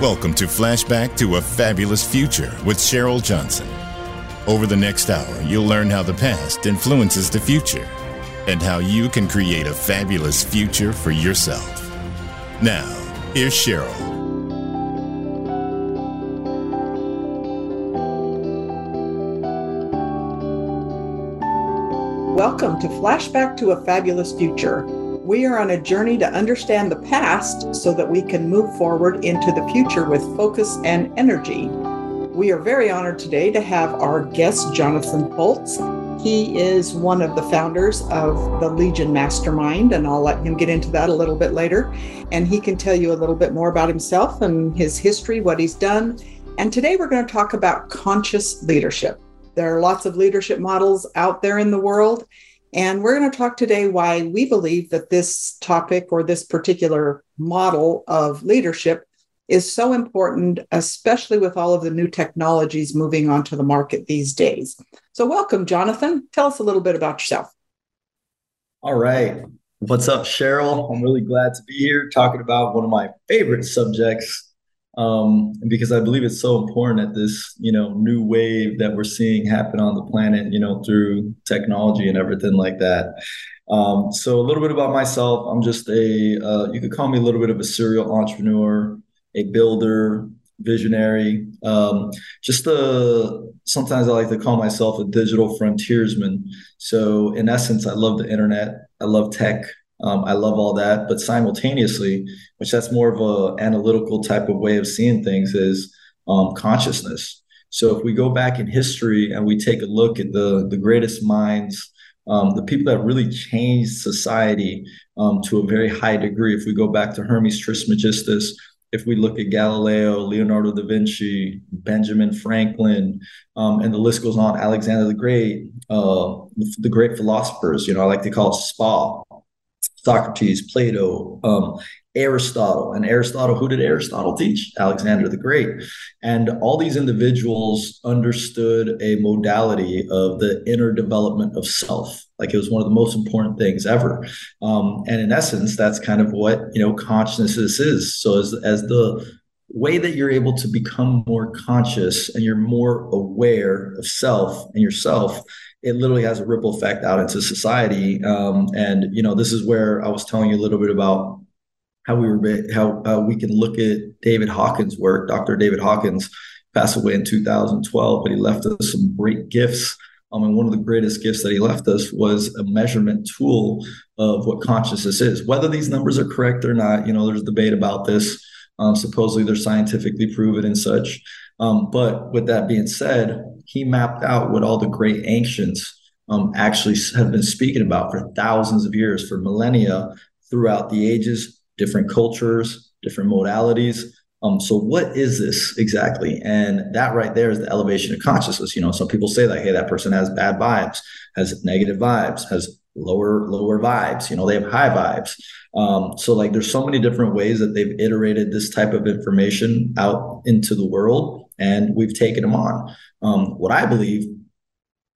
Welcome to Flashback to a Fabulous Future with Cheryl Johnson. Over the next hour, you'll learn how the past influences the future and how you can create a fabulous future for yourself. Now, here's Cheryl. Welcome to Flashback to a Fabulous Future. We are on a journey to understand the past so that we can move forward into the future with focus and energy. We are very honored today to have our guest, Jonathan Holtz. He is one of the founders of the Legion Mastermind, and I'll let him get into that a little bit later. And he can tell you a little bit more about himself and his history, what he's done. And today we're going to talk about conscious leadership. There are lots of leadership models out there in the world, and we're going to talk today why we believe that this topic or this particular model of leadership is so important, especially with all of the new technologies moving onto the market these days. So, welcome, Jonathan. Tell us a little bit about yourself. All right. What's up, Cheryl? I'm really glad to be here talking about one of my favorite subjects um, because I believe it's so important at this, you know, new wave that we're seeing happen on the planet, you know, through technology and everything like that. Um, so a little bit about myself. I'm just a, uh, you could call me a little bit of a serial entrepreneur, a builder, visionary. Um, just a, sometimes I like to call myself a digital frontiersman. So in essence, I love the internet. I love tech. Um, I love all that, but simultaneously, which that's more of a analytical type of way of seeing things, is um, consciousness. So if we go back in history and we take a look at the the greatest minds, um, the people that really changed society um, to a very high degree, if we go back to Hermes Trismegistus, if we look at Galileo, Leonardo da Vinci, Benjamin Franklin, um, and the list goes on, Alexander the Great, uh, the great philosophers, you know, I like to call it SPA, Socrates, Plato, um, Aristotle. And Aristotle, who did Aristotle teach? Alexander the Great. And all these individuals understood a modality of the inner development of self. Like it was one of the most important things ever. Um, and in essence, that's kind of what, you know, consciousness is. So as, as the way that you're able to become more conscious and you're more aware of self and yourself it literally has a ripple effect out into society. Um, and you know, this is where I was telling you a little bit about how we were how uh, we can look at David Hawkins' work. Dr. David Hawkins passed away in 2012, but he left us some great gifts. Um, and one of the greatest gifts that he left us was a measurement tool of what consciousness is. Whether these numbers are correct or not, you know, there's debate about this. Um, supposedly, they're scientifically proven and such. Um, but with that being said, he mapped out what all the great ancients um, actually have been speaking about for thousands of years, for millennia, throughout the ages, different cultures, different modalities. Um, so what is this exactly? And that right there is the elevation of consciousness. You know, some people say that, hey, that person has bad vibes, has negative vibes, has lower lower vibes. You know, they have high vibes. Um, so like, there's so many different ways that they've iterated this type of information out into the world and we've taken them on. Um, what I believe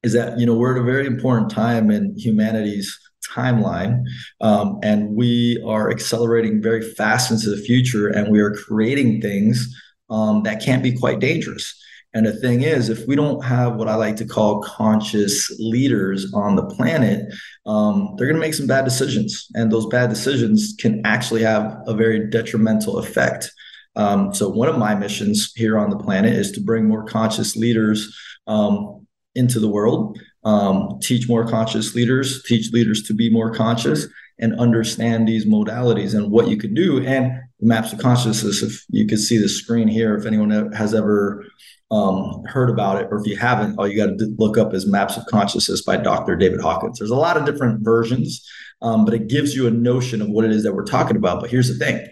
is that you know we're at a very important time in humanity's timeline, um, and we are accelerating very fast into the future, and we are creating things um, that can be quite dangerous. And the thing is, if we don't have what I like to call conscious leaders on the planet, um, they're going to make some bad decisions. And those bad decisions can actually have a very detrimental effect um, so one of my missions here on the planet is to bring more conscious leaders um, into the world, um, teach more conscious leaders, teach leaders to be more conscious and understand these modalities and what you can do. And maps of consciousness, if you could see the screen here, if anyone has ever um, heard about it, or if you haven't, all you got to look up is Maps of Consciousness by Dr. David Hawkins. There's a lot of different versions, um, but it gives you a notion of what it is that we're talking about. But here's the thing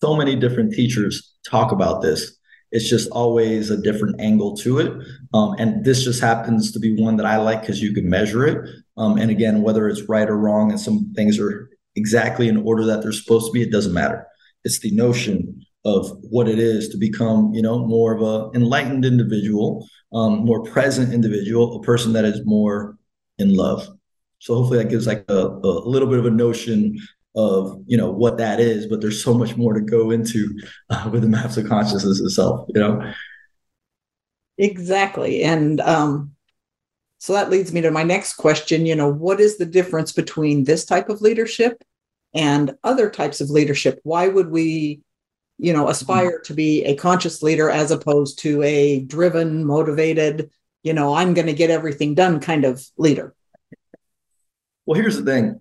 so many different teachers talk about this. It's just always a different angle to it. Um, and this just happens to be one that I like because you can measure it. Um, and again, whether it's right or wrong and some things are exactly in order that they're supposed to be, it doesn't matter. It's the notion of what it is to become, you know, more of a enlightened individual, um, more present individual, a person that is more in love. So hopefully that gives like a, a little bit of a notion of you know what that is but there's so much more to go into uh, with the maps of consciousness itself you know? Exactly and um so that leads me to my next question you know what is the difference between this type of leadership and other types of leadership? Why would we you know aspire to be a conscious leader as opposed to a driven motivated you know i'm going to get everything done kind of leader? Well here's the thing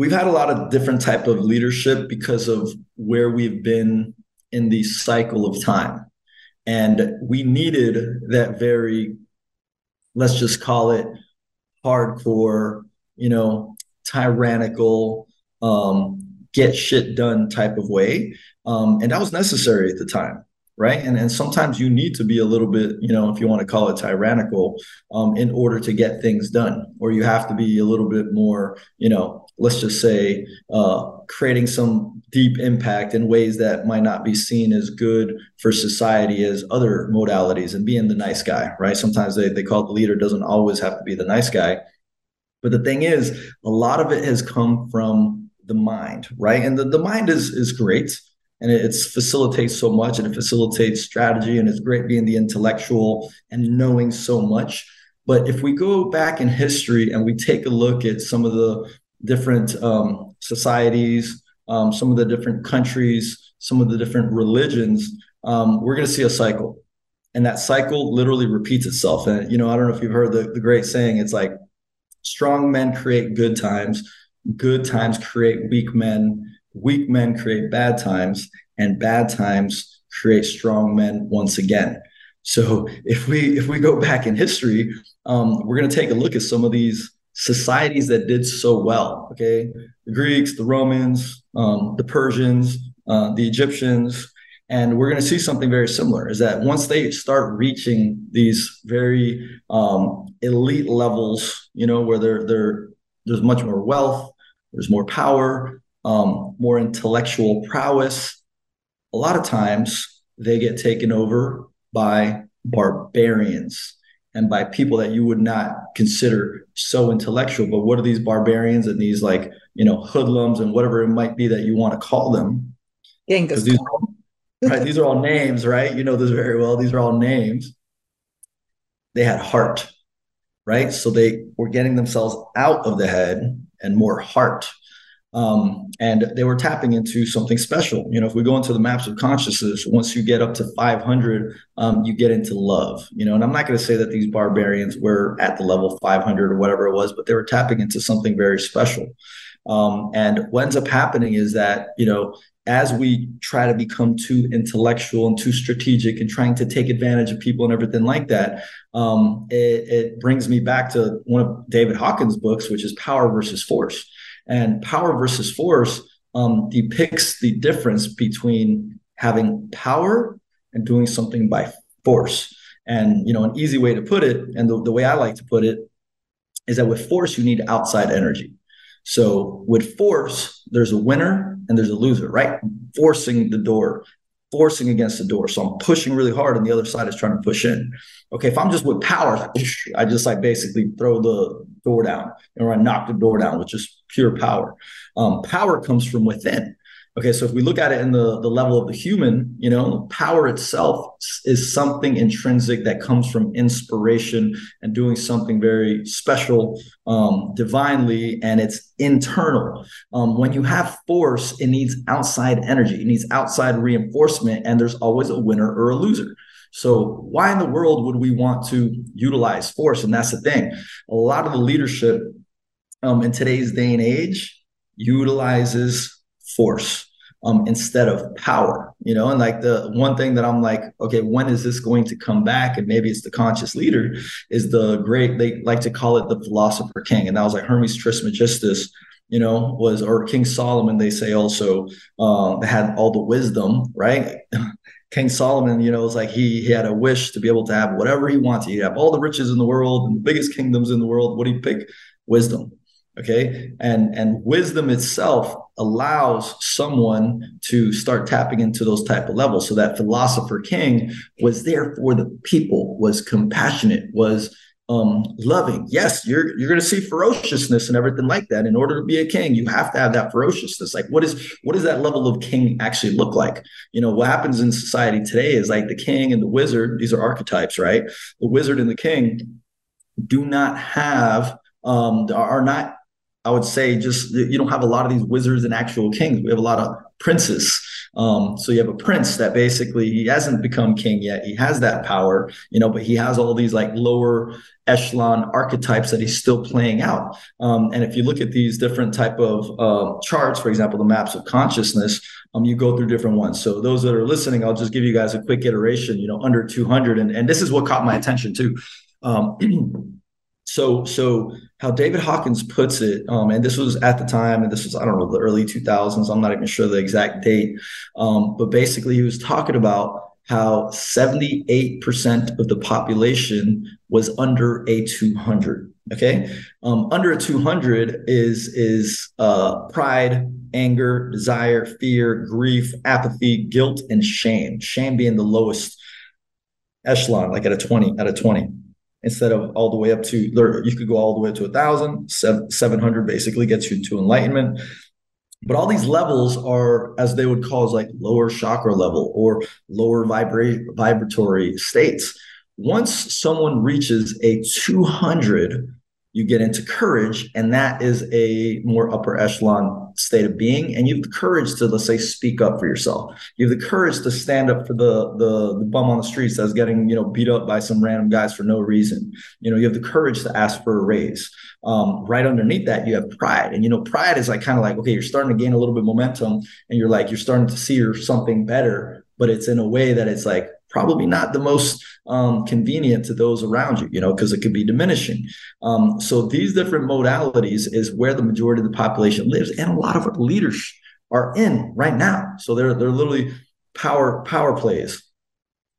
we've had a lot of different type of leadership because of where we've been in the cycle of time. And we needed that very let's just call it hardcore you know tyrannical um, get shit done type of way. Um, and that was necessary at the time right and and sometimes you need to be a little bit you know if you want to call it tyrannical um, in order to get things done or you have to be a little bit more you know let's just say, uh, creating some deep impact in ways that might not be seen as good for society as other modalities and being the nice guy, right? Sometimes they, they call it the leader doesn't always have to be the nice guy. But the thing is, a lot of it has come from the mind, right? And the, the mind is is great and it facilitates so much and it facilitates strategy and it's great being the intellectual and knowing so much. But if we go back in history and we take a look at some of the different um, societies, um, some of the different countries, some of the different religions, um, we're going to see a cycle. And that cycle literally repeats itself. And, you know, I don't know if you've heard the, the great saying, it's like strong men create good times, good times create weak men, weak men create bad times, and bad times create strong men once again. So if we if we go back in history, um, we're going to take a look at some of these societies that did so well. Okay, the Greeks, the Romans, um, the Persians, uh, the Egyptians, and we're going to see something very similar. Is that once they start reaching these very um, elite levels, you know, where they're, they're, there's much more wealth, there's more power, um, more intellectual prowess. A lot of times they get taken over by barbarians and by people that you would not consider so intellectual. But what are these barbarians and these like you know hoodlums and whatever it might be that you want to call them? Genghis these, right? These are all names, right? You know this very well. These are all names. They had heart, right? So they were getting themselves out of the head and more heart um, and they were tapping into something special. You know, if we go into the maps of consciousness, once you get up to 500, um, you get into love. You know, and I'm not going to say that these barbarians were at the level 500 or whatever it was, but they were tapping into something very special. Um, and what ends up happening is that you know, as we try to become too intellectual and too strategic and trying to take advantage of people and everything like that, um, it, it brings me back to one of David Hawkins' books, which is Power versus Force and power versus force um, depicts the difference between having power and doing something by force. And you know, an easy way to put it, and the, the way I like to put it, is that with force you need outside energy. So with force, there's a winner and there's a loser, right? Forcing the door, forcing against the door. So I'm pushing really hard, and the other side is trying to push in. Okay, if I'm just with power, I just like basically throw the door down, or I knock the door down with just pure power. Um, power comes from within. Okay, so if we look at it in the, the level of the human, you know, power itself is something intrinsic that comes from inspiration and doing something very special, um, divinely, and it's internal. Um, when you have force, it needs outside energy, it needs outside reinforcement, and there's always a winner or a loser. So, why in the world would we want to utilize force? And that's the thing. A lot of the leadership um, in today's day and age utilizes force um, instead of power, you know, and like the one thing that I'm like, okay, when is this going to come back? And maybe it's the conscious leader is the great, they like to call it the philosopher king. And that was like Hermes Trismegistus, you know, was, or King Solomon, they say also um, had all the wisdom, right? King Solomon, you know, was like he, he had a wish to be able to have whatever he wanted. He'd have all the riches in the world and the biggest kingdoms in the world. What do you pick? Wisdom okay and and wisdom itself allows someone to start tapping into those type of levels so that philosopher king was there for the people was compassionate was um, loving. Yes, you're you're going to see ferociousness and everything like that. In order to be a king, you have to have that ferociousness. Like, what is what does that level of king actually look like? You know, what happens in society today is like the king and the wizard. These are archetypes, right? The wizard and the king do not have um, are not I would say just you don't have a lot of these wizards and actual kings. We have a lot of princes. Um, so you have a prince that basically he hasn't become king yet. He has that power, you know, but he has all these like lower echelon archetypes that he's still playing out. Um, and if you look at these different type of uh, charts, for example, the maps of consciousness, um, you go through different ones. So those that are listening, I'll just give you guys a quick iteration. You know, under 200, and and this is what caught my attention too. So, so how David Hawkins puts it, um, and this was at the time, and this was I don't know the early 2000s. I'm not even sure the exact date, um, but basically he was talking about how 78% of the population was under a 200. Okay, um, under a 200 is is uh, pride, anger, desire, fear, grief, apathy, guilt, and shame. Shame being the lowest echelon, like at a 20, at a 20 instead of all the way up to you could go all the way up to a thousand 700 basically gets you to enlightenment. But all these levels are as they would call as like lower chakra level or lower vibra- vibratory states. Once someone reaches a 200 you get into courage and that is a more upper echelon state of being. And you have the courage to let's say speak up for yourself. You have the courage to stand up for the the, the bum on the streets that's getting you know beat up by some random guys for no reason. You know you have the courage to ask for a raise. Um, right underneath that you have pride. And you know pride is like kind of like okay you're starting to gain a little bit momentum and you're like you're starting to see something better but it's in a way that it's like probably not the most um, convenient to those around you, you know, because it could be diminishing. Um, so these different modalities is where the majority of the population lives, and a lot of our leaders are in right now. So they're they're literally power power plays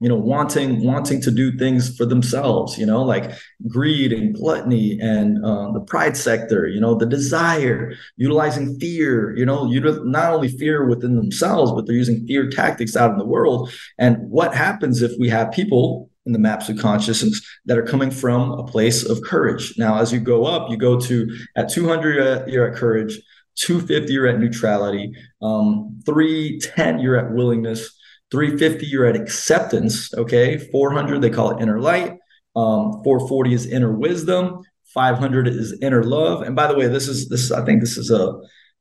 you know wanting wanting to do things for themselves you know like greed and gluttony and uh, the pride sector you know the desire utilizing fear you know you not only fear within themselves but they're using fear tactics out in the world. And what happens if we have people in the maps of consciousness that are coming from a place of courage? Now as you go up you go to at 200 uh, you're at courage 250 you're at neutrality um, 310 you're at willingness 350, you're at acceptance. Okay. 400, they call it inner light. Um, 440 is inner wisdom. 500 is inner love. And by the way, this is this. I think this is a.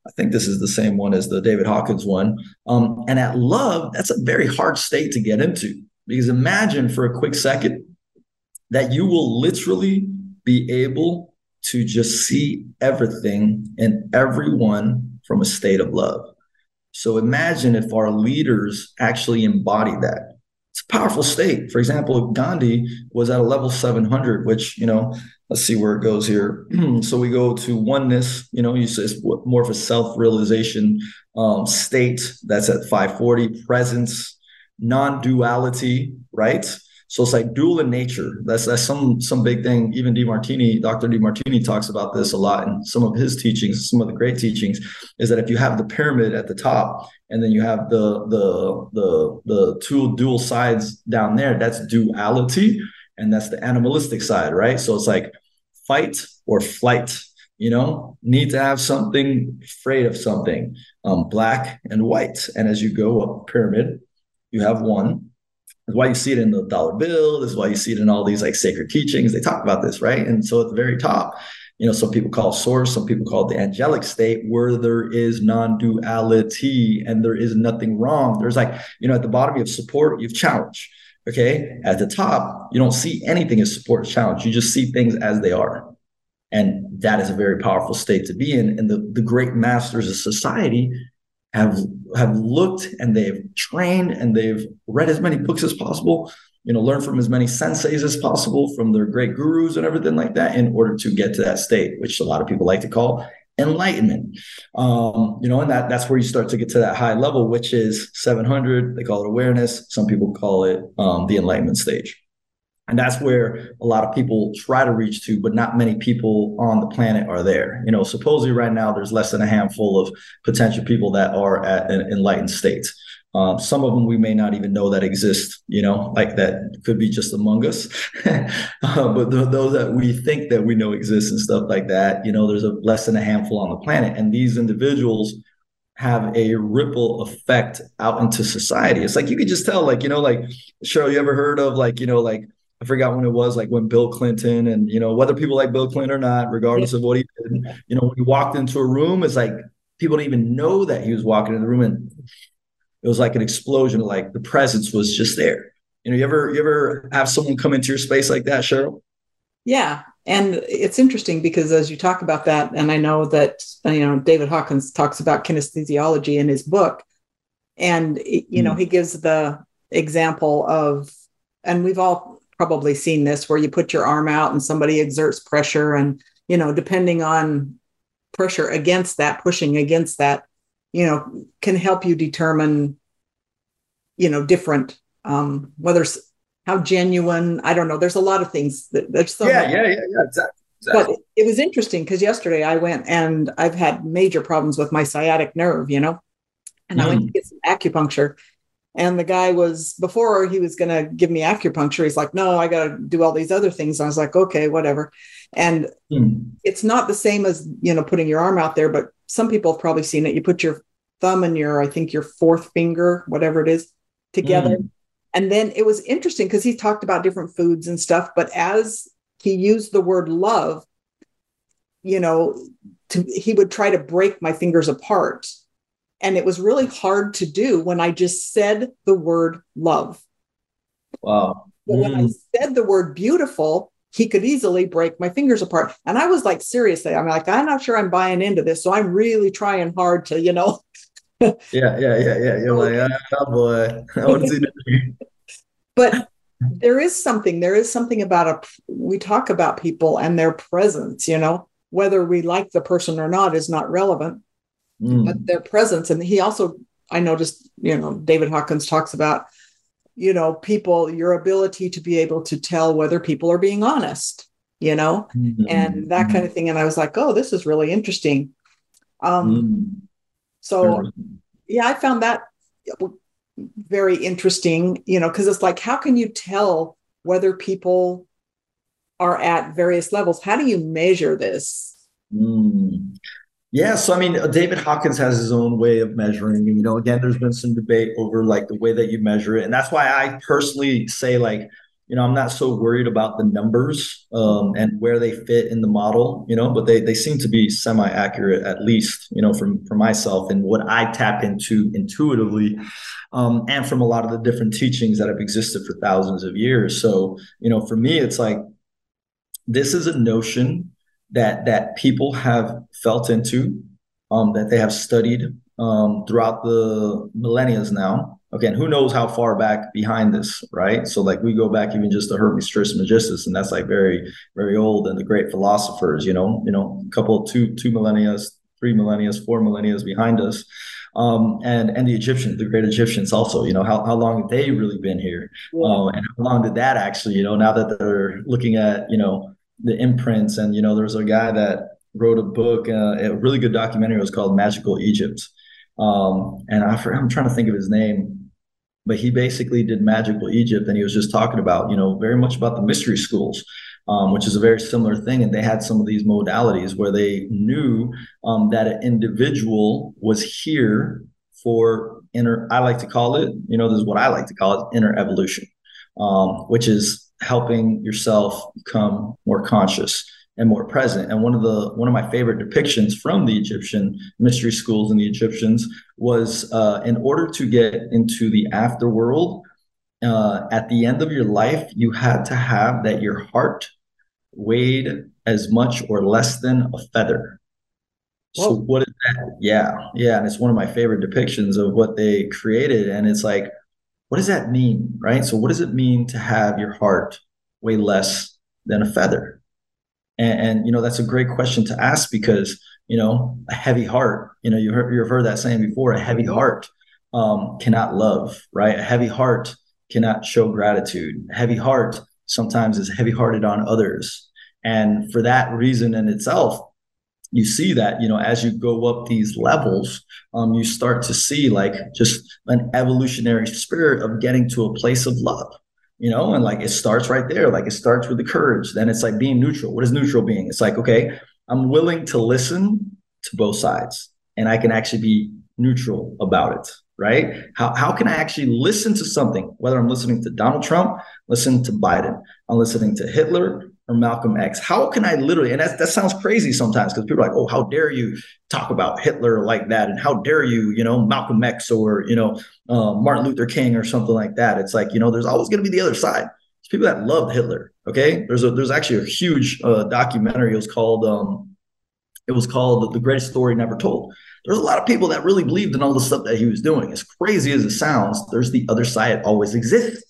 I think this is the same one as the David Hawkins one. Um, and at love, that's a very hard state to get into because imagine for a quick second that you will literally be able to just see everything and everyone from a state of love. So imagine if our leaders actually embody that. It's a powerful state. For example, Gandhi was at a level 700, which, you know, let's see where it goes here. so we go to oneness, you know, you say it's more of a self realization um, state that's at 540, presence, non duality, right? So it's like dual in nature. That's that's some some big thing. Even Demartini, Dr. Demartini talks about this a lot in some of his teachings, some of the great teachings, is that if you have the pyramid at the top and then you have the the the the two dual sides down there, that's duality, and that's the animalistic side, right? So it's like fight or flight. You know, need to have something, afraid of something, um, black and white. And as you go up pyramid, you have one why you see it in the dollar bill. This is why you see it in all these like sacred teachings. They talk about this, right? And so at the very top, you know, some people call source, some people call it the angelic state where there is non-duality and there is nothing wrong. There's like, you know, at the bottom you have support, you have challenge. Okay. At the top, you don't see anything as support challenge. You just see things as they are. And that is a very powerful state to be in. And the, the great masters of society have have looked and they've trained and they've read as many books as possible you know learn from as many senseis as possible from their great gurus and everything like that in order to get to that state which a lot of people like to call enlightenment. Um, you know and that that's where you start to get to that high level which is 700 they call it awareness. Some people call it um, the enlightenment stage and that's where a lot of people try to reach to but not many people on the planet are there you know supposedly right now there's less than a handful of potential people that are at an enlightened state Um, some of them we may not even know that exist, you know, like that could be just among us. uh, but the, those that we think that we know exist and stuff like that, you know, there's a less than a handful on the planet. And these individuals have a ripple effect out into society. It's like you could just tell, like, you know, like Cheryl, you ever heard of like, you know, like I forgot when it was, like when Bill Clinton and you know, whether people like Bill Clinton or not, regardless of what he did, you know, when he walked into a room, it's like people didn't even know that he was walking in the room and it was like an explosion like the presence was just there you know you ever you ever have someone come into your space like that cheryl yeah and it's interesting because as you talk about that and i know that you know david hawkins talks about kinesthesiology in his book and you know mm. he gives the example of and we've all probably seen this where you put your arm out and somebody exerts pressure and you know depending on pressure against that pushing against that you know can help you determine you know different um whether how genuine i don't know there's a lot of things that there's so yeah, yeah yeah yeah exactly, exactly. but it was interesting because yesterday i went and i've had major problems with my sciatic nerve you know and mm. i went to mm. get some acupuncture and the guy was before he was going to give me acupuncture he's like no i got to do all these other things i was like okay whatever and mm. it's not the same as you know putting your arm out there but some people have probably seen it. You put your thumb and your, I think your fourth finger, whatever it is, together. Mm. And then it was interesting because he talked about different foods and stuff. But as he used the word love, you know, to, he would try to break my fingers apart. And it was really hard to do when I just said the word love. Wow. But mm. when I mm. said the word beautiful, he could easily break my fingers apart. And I was like, seriously, I'm like, I'm not sure I'm buying into this. So I'm really trying hard to, you know. yeah, yeah, yeah, yeah. You're like, oh boy, I want to see But there is something, there is something about a, we talk about people and their presence, you know, whether we like the person or not is not relevant, mm. but their presence. And he also, I noticed, you know, David Hawkins talks about you know people your ability to be able to tell whether people are being honest you know mm-hmm. and that kind of thing and i was like oh this is really interesting um mm-hmm. so yeah i found that very interesting you know because it's like how can you tell whether people are at various levels how do you measure this mm. Yeah, so I mean, David Hawkins has his own way of measuring. And, You know, again, there's been some debate over like the way that you measure it, and that's why I personally say like, you know, I'm not so worried about the numbers um, and where they fit in the model. You know, but they they seem to be semi accurate at least. You know, from for myself and what I tap into intuitively, um, and from a lot of the different teachings that have existed for thousands of years. So, you know, for me, it's like this is a notion that that people have felt into, um, that they have studied um, throughout the millennia now. Again, who knows how far back behind this, right? So, like, we go back even just to Hermes Trismegistus, and that's like very, very old. And the great philosophers, you know, you know, a couple, two, two millennia, three millennia, four millennia behind us, um, and and the Egyptians, the great Egyptians, also. You know, how how long have they really been here, yeah. um, and how long did that actually, you know, now that they're looking at, you know, the imprints. And you know, there was a guy that wrote a book, uh, a really good documentary. It was called Magical Egypt, um, and I, I'm trying to think of his name, but he basically did Magical Egypt, and he was just talking about you know very much about the mystery schools. Um, which is a very similar thing. And they had some of these modalities where they knew um, that an individual was here for inner, I like to call it, you know, this is what I like to call it inner evolution, um, which is helping yourself become more conscious and more present. And one of the one of my favorite depictions from the Egyptian mystery schools and the Egyptians was uh, in order to get into the afterworld. Uh, at the end of your life, you had to have that your heart weighed as much or less than a feather. Whoa. So what is that? Yeah, yeah, and it's one of my favorite depictions of what they created. And it's like what does that mean, right? So, what does it mean to have your heart weigh less than a feather? And, and you know, that's a great question to ask because you know, a heavy heart. You know, you heard you've heard that saying before. A heavy heart um, cannot love, right? A heavy heart cannot show gratitude. A heavy heart sometimes is heavy-hearted on others, and for that reason in itself, you see that you know as you go up these levels um, you start to see like just an evolutionary spirit of getting to a place of love you know? And like it starts right there. Like it starts with the courage. Then it's like being neutral. What is neutral being? It's like okay i'm willing to listen to both sides and i can actually be neutral about it right? How, how can i actually listen to something? Whether i'm listening to donald trump listen to biden. I'm listening to hitler or Malcolm X? How can I literally, and that, that sounds crazy sometimes because people are like, oh, how dare you talk about Hitler like that? And how dare you, you know, Malcolm X or, you know, uh, Martin Luther King or something like that. It's like, you know, there's always going to be the other side. There's people that loved Hitler. Okay. There's a, there's actually a huge uh, documentary. It was called, um, it was called The Greatest Story Never Told. There's a lot of people that really believed in all the stuff that he was doing. As crazy as it sounds, there's the other side always exists.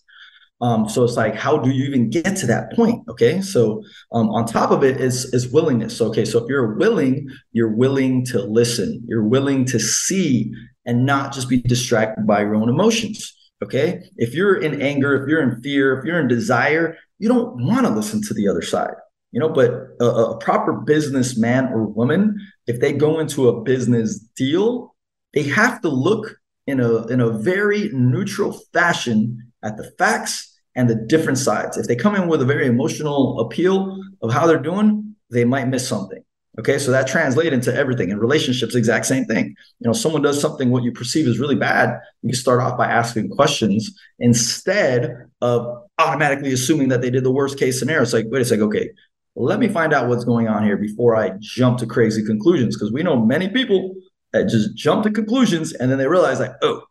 Um, so it's like, how do you even get to that point? Okay. So um, on top of it is is willingness. Okay. So if you're willing, you're willing to listen. You're willing to see and not just be distracted by your own emotions. Okay. If you're in anger, if you're in fear, if you're in desire, you don't want to listen to the other side. You know, but a, a proper businessman or woman, if they go into a business deal, they have to look in a in a very neutral fashion at the facts and the different sides. If they come in with a very emotional appeal of how they're doing, they might miss something. Okay, so that translates into everything. In relationships, exact same thing. You know, someone does something what you perceive is really bad, you start off by asking questions instead of automatically assuming that they did the worst case scenario. It's like, wait a second, okay, let me find out what's going on here before I jump to crazy conclusions. Because we know many people that just jump to conclusions and then they realize, like, oh,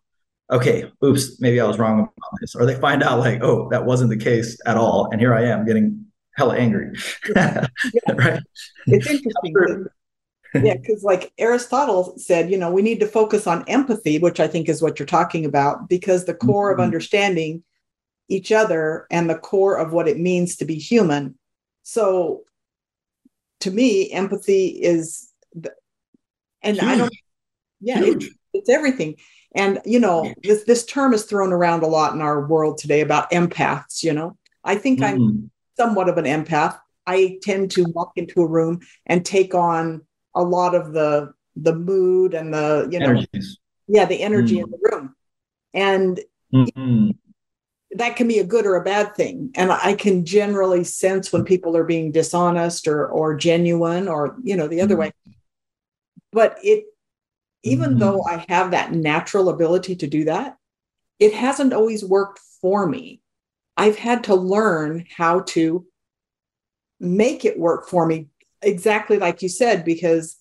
okay, oops, maybe I was wrong about this. Or they find out like, oh, that wasn't the case at all. And here I am getting hella angry. yeah. right. It's interesting. yeah, because like Aristotle said, you know, we need to focus on empathy, which I think is what you're talking about, because the core mm-hmm. of understanding each other and the core of what it means to be human. So to me, empathy is, the, and Huge. I don't, yeah, it, it's everything. And you know, this this term is thrown around a lot in our world today about empaths. You know, I think mm. I'm somewhat of an empath. I tend to walk into a room and take on a lot of the the mood and the you know, Energies. yeah, the energy mm. in the room, and mm-hmm. that can be a good or a bad thing. And I can generally sense when people are being dishonest or or genuine or you know the other mm. way. But it even mm-hmm. though I have that natural ability to do that, it hasn't always worked for me. I've had to learn how to make it work for me, exactly like you said, because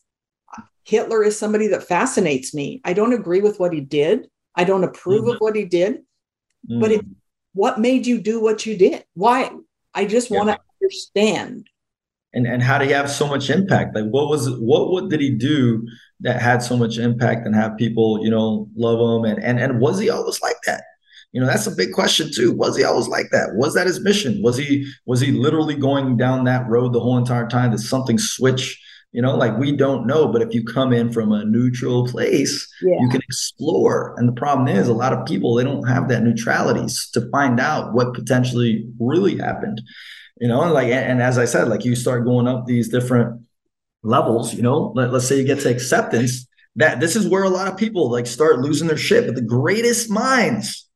Hitler is somebody that fascinates me. I don't agree with what he did, I don't approve mm-hmm. of what he did, mm-hmm. but it, what made you do what you did? Why? I just want to understand. And and how did he have so much impact? Like what was what what did he do that had so much impact and have people, you know, love him? And and and was he always like that? You know, that's a big question too. Was he always like that? Was that his mission? Was he was he literally going down that road the whole entire time? Did something switch? You know, like we don't know, but if you come in from a neutral place, yeah. you can explore. And the problem is, a lot of people they don't have that neutrality to find out what potentially really happened. You know, and like, and, and as I said, like you start going up these different levels, you know, let, let's say you get to acceptance, that this is where a lot of people like start losing their shit. But the greatest minds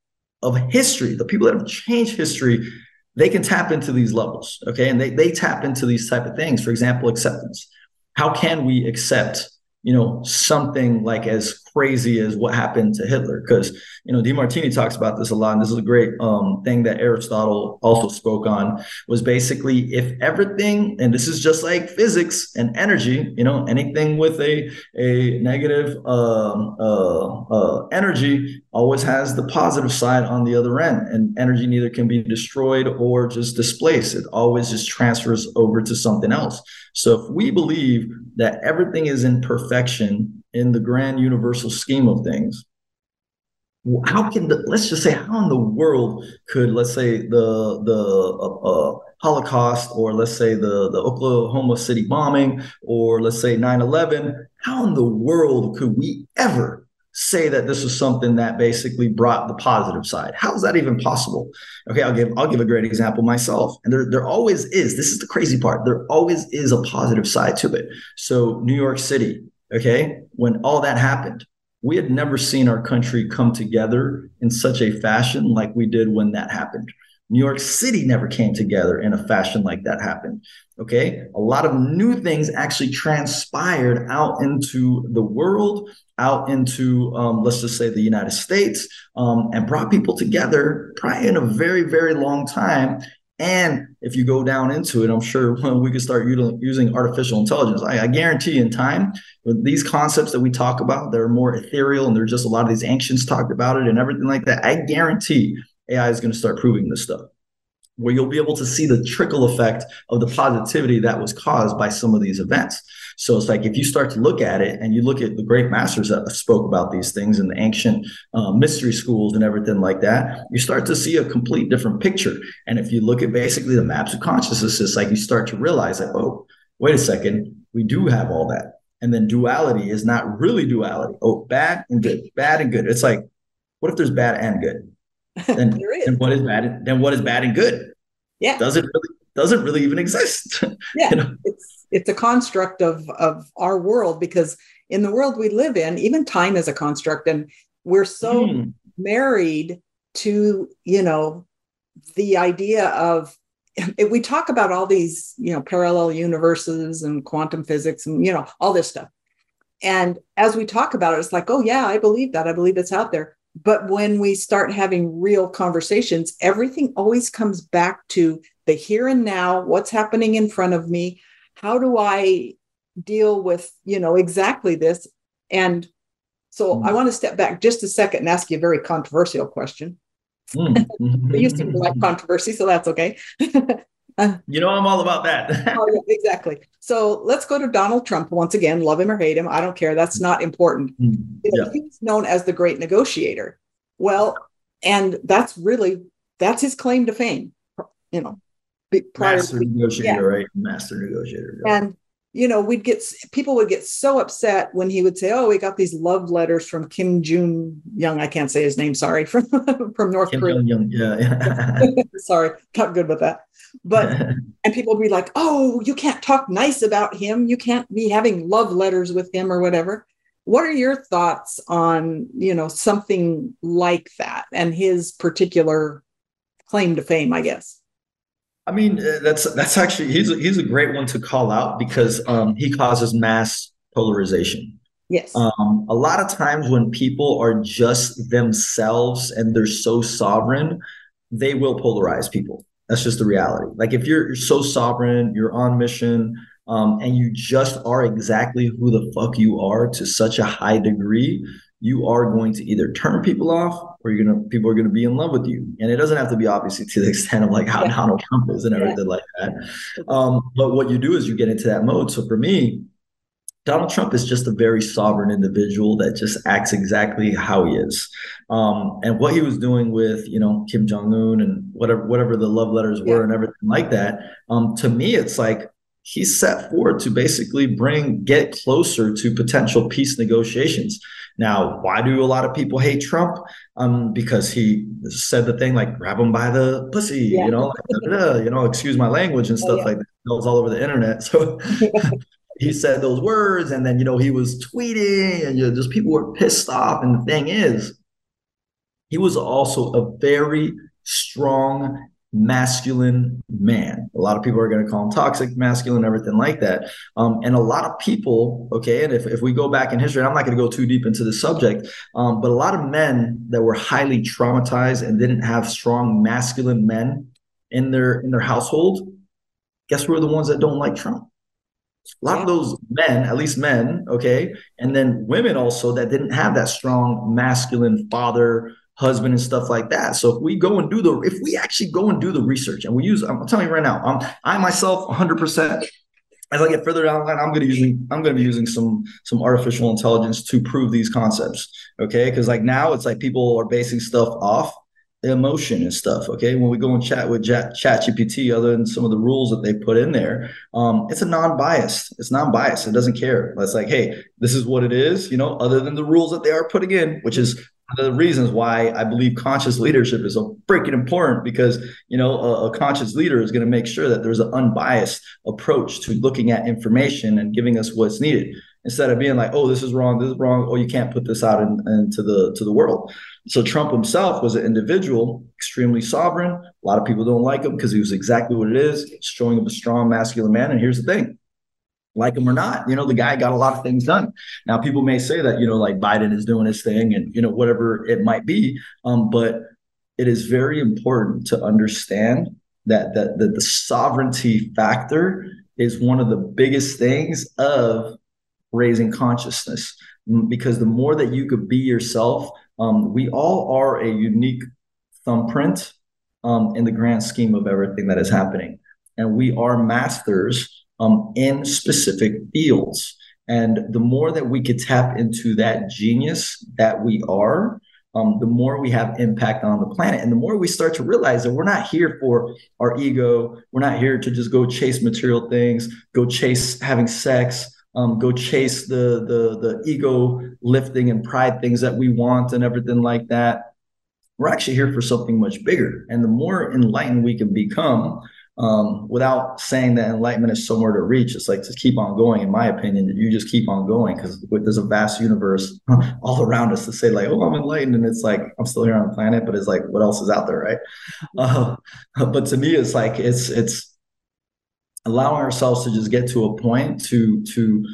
of history, the people that have changed history, they can tap into these levels. Okay. And they, they tap into these type of things. For example, acceptance. How can we accept, you know, something like as crazy as what happened to Hitler? Because you know, Demartini talks about this a lot, and this is a great um, thing that Aristotle also spoke on. Was basically if everything, and this is just like physics and energy, you know, anything with a a negative um, uh, uh, energy always has the positive side on the other end, and energy neither can be destroyed or just displaced. It always just transfers over to something else. So if we believe that everything is in perfection in the grand universal scheme of things how can the let's just say how in the world could let's say the the uh, uh, holocaust or let's say the the oklahoma city bombing or let's say 9-11 how in the world could we ever say that this was something that basically brought the positive side. How is that even possible? Okay, I'll give I'll give a great example myself. And there there always is. This is the crazy part. There always is a positive side to it. So New York City, okay, when all that happened, we had never seen our country come together in such a fashion like we did when that happened. New York City never came together in a fashion like that happened. Okay. A lot of new things actually transpired out into the world, out into, um, let's just say, the United States, um, and brought people together probably in a very, very long time. And if you go down into it, I'm sure we could start using artificial intelligence. I, I guarantee in time, with these concepts that we talk about, they're more ethereal and there's just a lot of these ancients talked about it and everything like that. I guarantee AI is going to start proving this stuff where you'll be able to see the trickle effect of the positivity that was caused by some of these events. So it's like if you start to look at it and you look at the great masters that spoke about these things and the ancient uh, mystery schools and everything like that, you start to see a complete different picture. And if you look at basically the maps of consciousness, it's like you start to realize that, oh, wait a second, we do have all that. And then duality is not really duality. Oh, bad and good, bad and good. It's like, what if there's bad and good? then, then what is bad? Then what is bad and good? Yeah, doesn't really doesn't really even exist. Yeah, you know? it's it's a construct of of our world because in the world we live in, even time is a construct, and we're so mm. married to you know the idea of if we talk about all these you know parallel universes and quantum physics and you know all this stuff and as we talk about it it's like oh yeah i believe that i believe it's out there but when we start having real conversations, everything always comes back to the here and now, what's happening in front of me. How do I deal with, you know, exactly this? And so mm. I want to step back just a second and ask you a very controversial question. Mm. you seem to like controversy, so that's okay. you know, I'm all about that. oh, yeah, exactly. So let's go to Donald Trump once again. Love him or hate him, I don't care. That's not important. Mm, you know, yeah. He's known as the great negotiator. Well, and that's really that's his claim to fame. You know, master to, negotiator, yeah. right? Master negotiator. Yeah. And you know, we'd get people would get so upset when he would say, "Oh, we got these love letters from Kim Jong Young." I can't say his name. Sorry, from from North Kim Korea. Young, yeah, yeah. sorry, not good with that. But and people would be like, "Oh, you can't talk nice about him. You can't be having love letters with him or whatever." What are your thoughts on you know something like that and his particular claim to fame? I guess. I mean, uh, that's that's actually he's a, he's a great one to call out because um, he causes mass polarization. Yes. Um, a lot of times when people are just themselves and they're so sovereign, they will polarize people. That's just the reality. Like if you're, you're so sovereign, you're on mission, um, and you just are exactly who the fuck you are to such a high degree, you are going to either turn people off or you're gonna people are gonna be in love with you. And it doesn't have to be obviously to the extent of like how yeah. Donald Trump is and everything yeah. like that. Um, but what you do is you get into that mode. So for me, Donald Trump is just a very sovereign individual that just acts exactly how he is. Um, and what he was doing with, you know, Kim Jong Un and whatever whatever the love letters were yeah. and everything like that, um, to me, it's like he's set forward to basically bring get closer to potential peace negotiations. Now, why do a lot of people hate Trump? Um, because he said the thing like grab him by the pussy, yeah. you know, like, you know, excuse my language and oh, stuff oh, yeah. like that. It was all over the internet. So he said those words, and then you know he was tweeting, and you know, just people were pissed off. And the thing is, he was also a very strong masculine man. A lot of people are going to call him toxic masculine, everything like that. Um, and a lot of people, okay, and if, if we go back in history, I'm not going to go too deep into the subject, um, but a lot of men that were highly traumatized and didn't have strong masculine men in their in their household, guess who are the ones that don't like Trump? A lot yeah. of those men, at least men, okay, and then women also that didn't have that strong masculine father husband and stuff like that. So if we go and do the, if we actually go and do the research and we use, I'm telling you right now, um, I myself 100%. As I get further down the line, I'm going to using I'm going to be using some some artificial intelligence to prove these concepts. Okay, because like now it's like people are basing stuff off emotion and stuff. Okay, when we go and chat with ChatGPT, other than some of the rules that they put in there, um, it's a non-biased. It's non-biased. It doesn't care. It's like, hey, this is what it is. You know, other than the rules that they are putting in, which is one of the reasons why I believe conscious leadership is so freaking important because you know a, a conscious leader is going to make sure that there's an unbiased approach to looking at information and giving us what's needed instead of being like, oh, this is wrong, this is wrong, oh, you can't put this out in, into the to the world. So Trump himself was an individual, extremely sovereign. A lot of people don't like him because he was exactly what it is, showing up a strong masculine man. And here's the thing. Like him or not, you know, the guy got a lot of things done. Now, people may say that, you know, like Biden is doing his thing and, you know, whatever it might be. Um, but it is very important to understand that, that, that the sovereignty factor is one of the biggest things of raising consciousness because the more that you could be yourself um, we all are a unique thumbprint um, in the grand scheme of everything that is happening. And we are masters um, in specific fields. And the more that we could tap into that genius that we are um, the more we have impact on the planet. And the more we start to realize that we're not here for our ego we're not here to just go chase material things go chase having sex um, go chase the the the ego lifting and pride things that we want and everything like that. We're actually here for something much bigger. And the more enlightened we can become, um, without saying that enlightenment is somewhere to reach, it's like to keep on going. In my opinion, you just keep on going because there's a vast universe all around us to say like, "Oh, I'm enlightened," and it's like I'm still here on the planet, but it's like, what else is out there, right? Uh, but to me, it's like it's it's allowing ourselves to just get to a point to to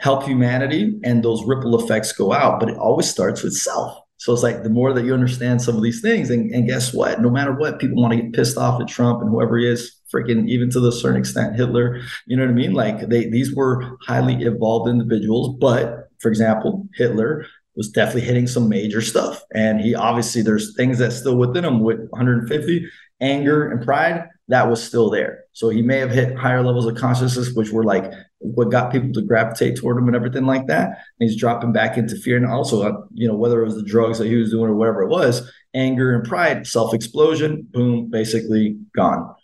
help humanity and those ripple effects go out but it always starts with self. So it's like the more that you understand some of these things and, and guess what? No matter what people want to get pissed off at trump and whoever he is freaking even to the certain extent hitler you know what i mean? Like they these were highly evolved individuals but for example hitler was definitely hitting some major stuff and he obviously there's things that still within him with 150 anger and pride that was still there. So he may have hit higher levels of consciousness, which were like what got people to gravitate toward him and everything like that. And he's dropping back into fear. And also, uh, you know, whether it was the drugs that he was doing or whatever it was, anger and pride, self explosion, boom, basically gone.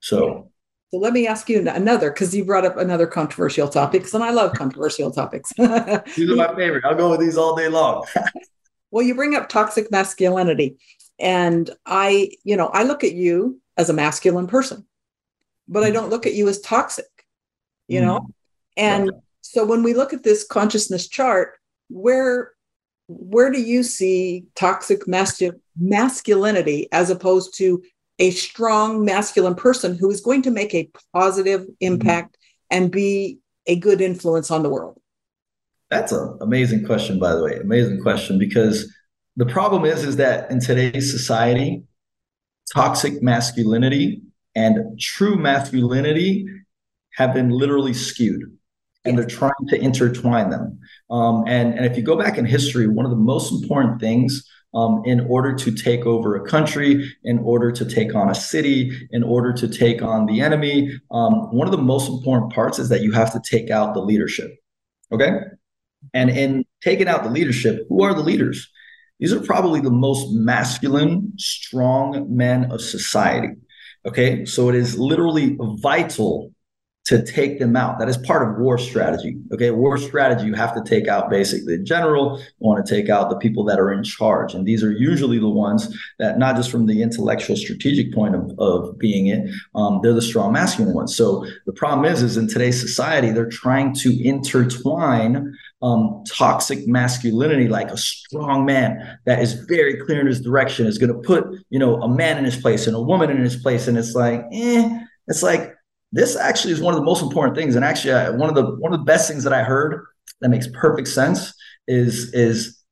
So. So let me ask you another, because you brought up another controversial topic, and I love controversial topics. these are my favorite. I'll go with these all day long. well, you bring up toxic masculinity. And I, you know, I look at you as a masculine person, but I don't look at you as toxic, you know? Mm. And so when we look at this consciousness chart, where where do you see toxic mascu- masculinity as opposed to a strong masculine person who is going to make a positive mm-hmm. impact mm-hmm. and be a good influence on the world? That's an amazing question, by the way. Amazing question because the problem is is that in today's society, toxic masculinity and true masculinity have been literally skewed and they're trying to intertwine them. Um, and, and if you go back in history, one of the most important things um, in order to take over a country, in order to take on a city, in order to take on the enemy, um, one of the most important parts is that you have to take out the leadership. Okay. And in taking out the leadership, who are the leaders? These are probably the most masculine, strong men of society. Okay. So it is literally vital to take them out. That is part of war strategy. Okay. War strategy, you have to take out basically the general, you want to take out the people that are in charge. And these are usually the ones that, not just from the intellectual strategic point of, of being it, um, they're the strong masculine ones. So the problem is, is in today's society, they're trying to intertwine um, toxic masculinity, like a strong man that is very clear in his direction, is going to put, you know, a man in his place and a woman in his place. And it's like, eh, it's like, this actually is one of the most important things. And actually, uh, one of the one of the best things that I heard that makes perfect sense is is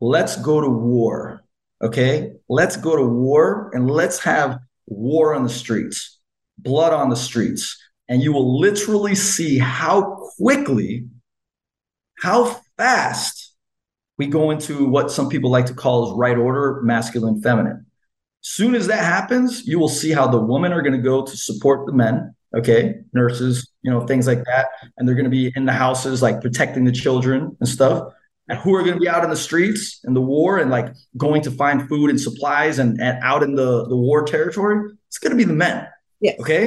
let's go to war. Okay, let's go to war and let's have war on the streets, blood on the streets, and you will literally see how quickly how fast we go into what some people like to call as right order, masculine, feminine. Soon as that happens, you will see how the women are going to go to support the men. Okay, nurses, you know, things like that, and they're going to be in the houses, like protecting the children and stuff. And who are going to be out in the streets in the war and like going to find food and supplies and, and out in the, the war territory? It's going to be the men. Yes. Okay.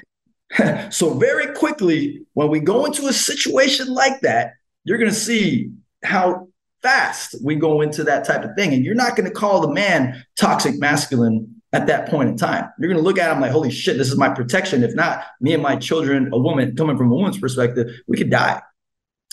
so very quickly, when we go into a situation like that, you're going to see how fast we go into that type of thing. And you're not going to call the man toxic masculine at that point in time. You're going to look at him like, holy shit, this is my protection. If not, me and my children, a woman coming from a woman's perspective, we could die.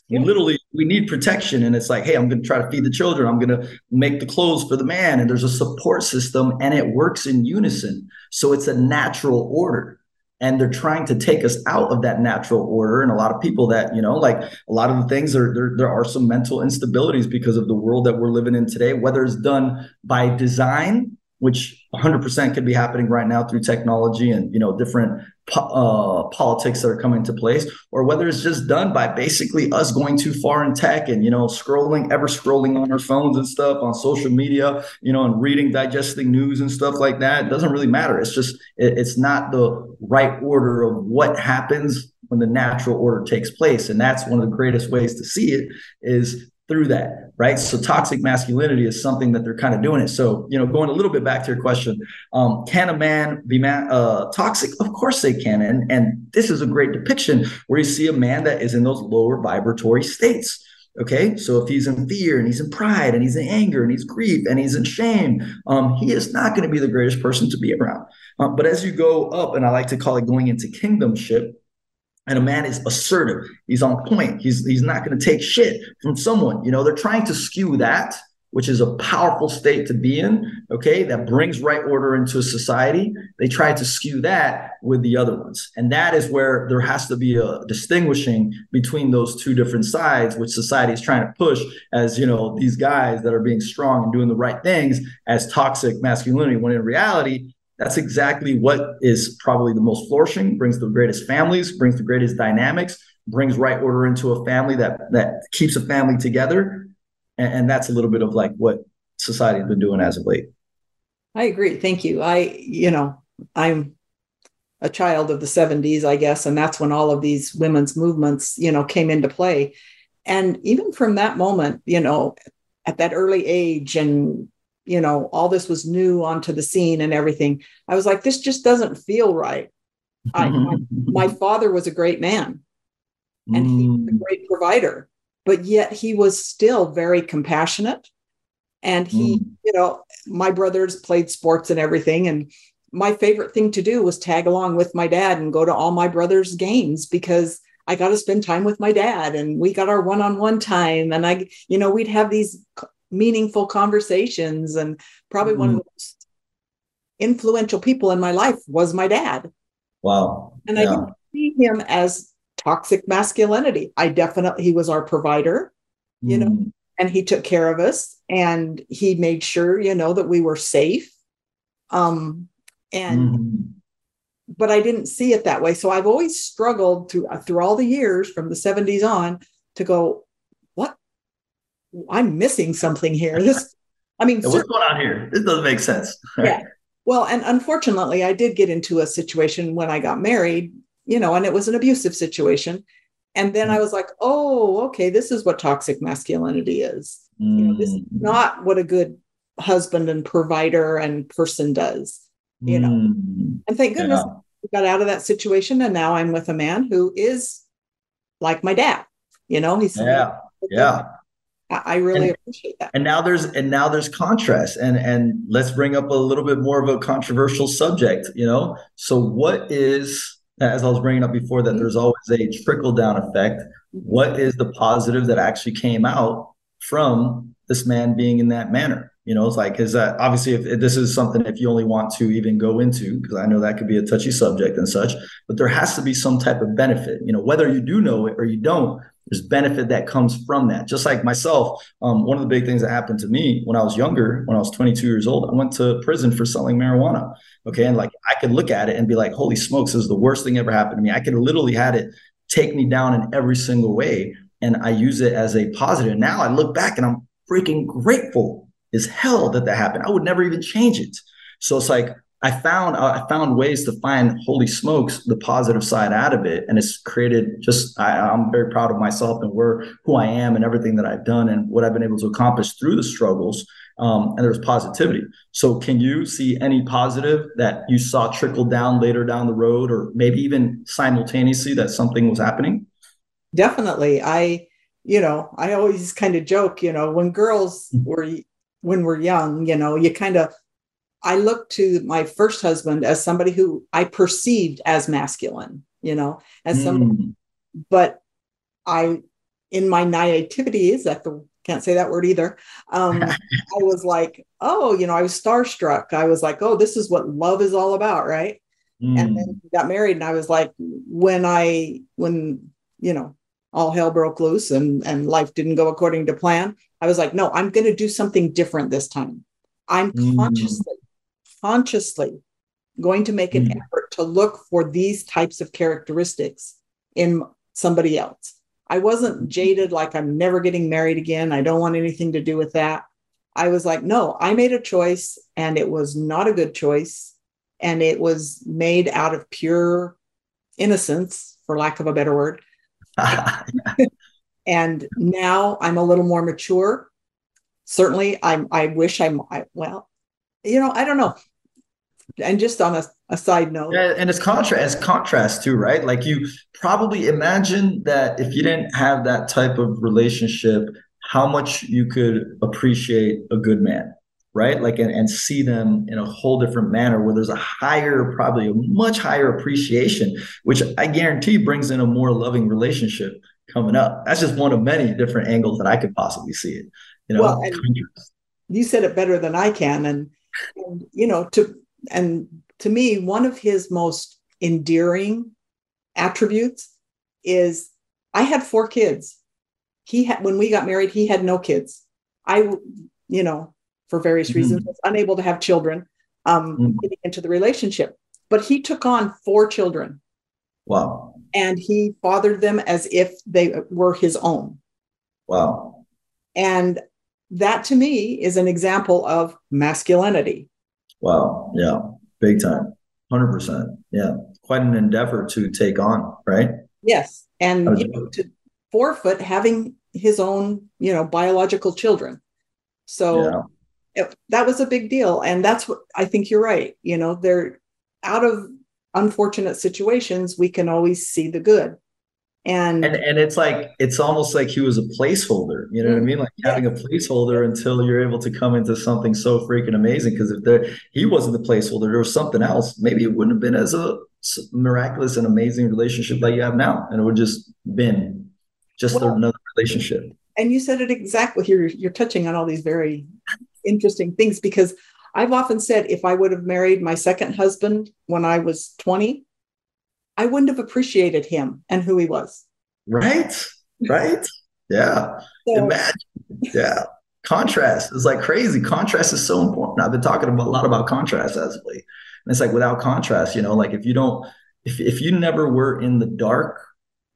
Yeah. literally, we need protection. And it's like, hey, I'm going to try to feed the children. I'm going to make the clothes for the man. And there's a support system and it works in unison. So it's a natural order and they're trying to take us out of that natural order. And a lot of people that you know like a lot of the things are there there are some mental instabilities because of the world that we're living in today whether it's done by design which 100% could be happening right now through technology and you know different uh, politics that are coming into place or whether it's just done by basically us going too far in tech and you know scrolling ever scrolling on our phones and stuff on social media you know and reading digesting news and stuff like that. It doesn't really matter. It's just it, it's not the right order of what happens when the natural order takes place. And that's one of the greatest ways to see it is through that, right? So toxic masculinity is something that they're kind of doing it. So, you know, going a little bit back to your question, um, can a man be uh, toxic? Of course they can. And, and this is a great depiction where you see a man that is in those lower vibratory states. Okay, so if he's in fear and he's in pride and he's in anger and he's grief and he's in shame, um, he is not going to be the greatest person to be around. Um, but as you go up, and I like to call it going into kingdomship, and a man is assertive. He's on point. He's he's not going to take shit from someone. You know they're trying to skew that which is a powerful state to be in okay? That brings right order into a society. They try to skew that with the other ones. And that is where there has to be a distinguishing between those two different sides which society is trying to push as you know these guys that are being strong and doing the right things as toxic masculinity when in reality that's exactly what is probably the most flourishing, brings the greatest families, brings the greatest dynamics, brings right order into a family that that keeps a family together. And, and that's a little bit of like what society has been doing as of late. I agree. Thank you. I, you know, I'm a child of the 70s, I guess, and that's when all of these women's movements, you know, came into play. And even from that moment, you know, at that early age and you know all this was new onto the scene and everything. I was like this just doesn't feel right. I, my, my, father was a great man. And he was a mm. great provider but yet he was still very compassionate. And he mm. you know my brothers played sports and everything. And my favorite thing to do was tag along with my dad and go to all my brothers games because I got to spend time with my dad and we got our one-on-one time. And I you know we'd have these meaningful conversations. And probably mm-hmm. one of mm-hmm. the most influential people in my life was my dad. Wow. And yeah. I didn't see him as toxic masculinity. I definitely, he was our provider, you mm. know, and he took care of us and he made sure, you know, that we were safe. Um, and, mm-hmm. but I didn't see it that way. So I've always struggled through, through all the years from the 70s on to go, I'm missing something here. This, I mean, what's going on here? This doesn't make sense. yeah. Well, and unfortunately, I did get into a situation when I got married, you know, and it was an abusive situation. And then I was like, oh, okay, this is what toxic masculinity is. Mm. You know, this is mm. not what a good husband and provider and person does, you know. Mm. And thank goodness yeah. we got out of that situation. And now I'm with a man who is like my dad. You know, he's yeah, yeah. I really and, appreciate that. And now there's and now there's contrast and and let's bring up a little bit more of a controversial subject, you know. So what is as I was bringing up before that mm-hmm. there's always a trickle down effect. What is the positive that actually came out from this man being in that manner? You know, it's like is that obviously if, if this is something if you only want to even go into because I know that could be a touchy subject and such, but there has to be some type of benefit. You know, whether you do know it or you don't, there's benefit that comes from that. Just like myself, um, one of the big things that happened to me when I was younger, when I was 22 years old, I went to prison for selling marijuana. Okay. And like I could look at it and be like, holy smokes, this is the worst thing ever happened to me. I could literally had it take me down in every single way. And I use it as a positive. Now I look back and I'm freaking grateful as hell that that happened. I would never even change it. So it's like, I found uh, I found ways to find holy smokes the positive side out of it, and it's created just I, I'm very proud of myself and where who I am and everything that I've done and what I've been able to accomplish through the struggles. Um, and there's positivity. So, can you see any positive that you saw trickle down later down the road, or maybe even simultaneously that something was happening? Definitely, I you know I always kind of joke, you know, when girls mm-hmm. were when we're young, you know, you kind of I looked to my first husband as somebody who I perceived as masculine, you know, as somebody, mm. but I, in my naivety, is that the can't say that word either. Um, I was like, oh, you know, I was starstruck. I was like, oh, this is what love is all about, right? Mm. And then we got married, and I was like, when I, when you know, all hell broke loose and and life didn't go according to plan, I was like, no, I'm going to do something different this time. I'm mm. consciously consciously going to make an mm. effort to look for these types of characteristics in somebody else. I wasn't mm-hmm. jaded like I'm never getting married again. I don't want anything to do with that. I was like, no, I made a choice and it was not a good choice. And it was made out of pure innocence, for lack of a better word. and now I'm a little more mature. Certainly, I'm. I wish I'm. I, well, you know, I don't know. And just on a, a side note. Yeah, and it's contrast, as contrast too, right? Like you probably imagine that if you didn't have that type of relationship, how much you could appreciate a good man, right? Like and, and see them in a whole different manner where there's a higher, probably a much higher appreciation, which I guarantee brings in a more loving relationship coming up. That's just one of many different angles that I could possibly see it. You know, well, you said it better than I can. And and you know to and to me one of his most endearing attributes is i had four kids. He had when we got married he had no kids. I you know for various mm-hmm. reasons was unable to have children um mm-hmm. getting into the relationship. But he took on four children. Wow. And he fathered them as if they were his own. Wow. And that to me is an example of masculinity. Wow. Yeah. Big time. 100%. Yeah. Quite an endeavor to take on, right? Yes. And you know, to forfeit having his own, you know, biological children. So yeah. it, that was a big deal. And that's what I think you're right. You know, they're out of unfortunate situations, we can always see the good and and, and it's like it's almost like he was a placeholder you know what i mean? Like having a placeholder until you're able to come into something so freaking amazing because if there he wasn't the placeholder there was something else. Maybe it wouldn't have been as a miraculous and amazing relationship that you have now and it would just been just well, another relationship. And you said it exactly you're you're touching on all these very interesting things because i've often said if i would have married my second husband when i was 20 I wouldn't have appreciated him and who he was. Right. Right. Yeah. So, Imagine. Yeah. Contrast is like crazy. Contrast is so important. I've been talking about a lot about contrast as of late. And it's like without contrast, you know, like if you don't, if, if you never were in the dark,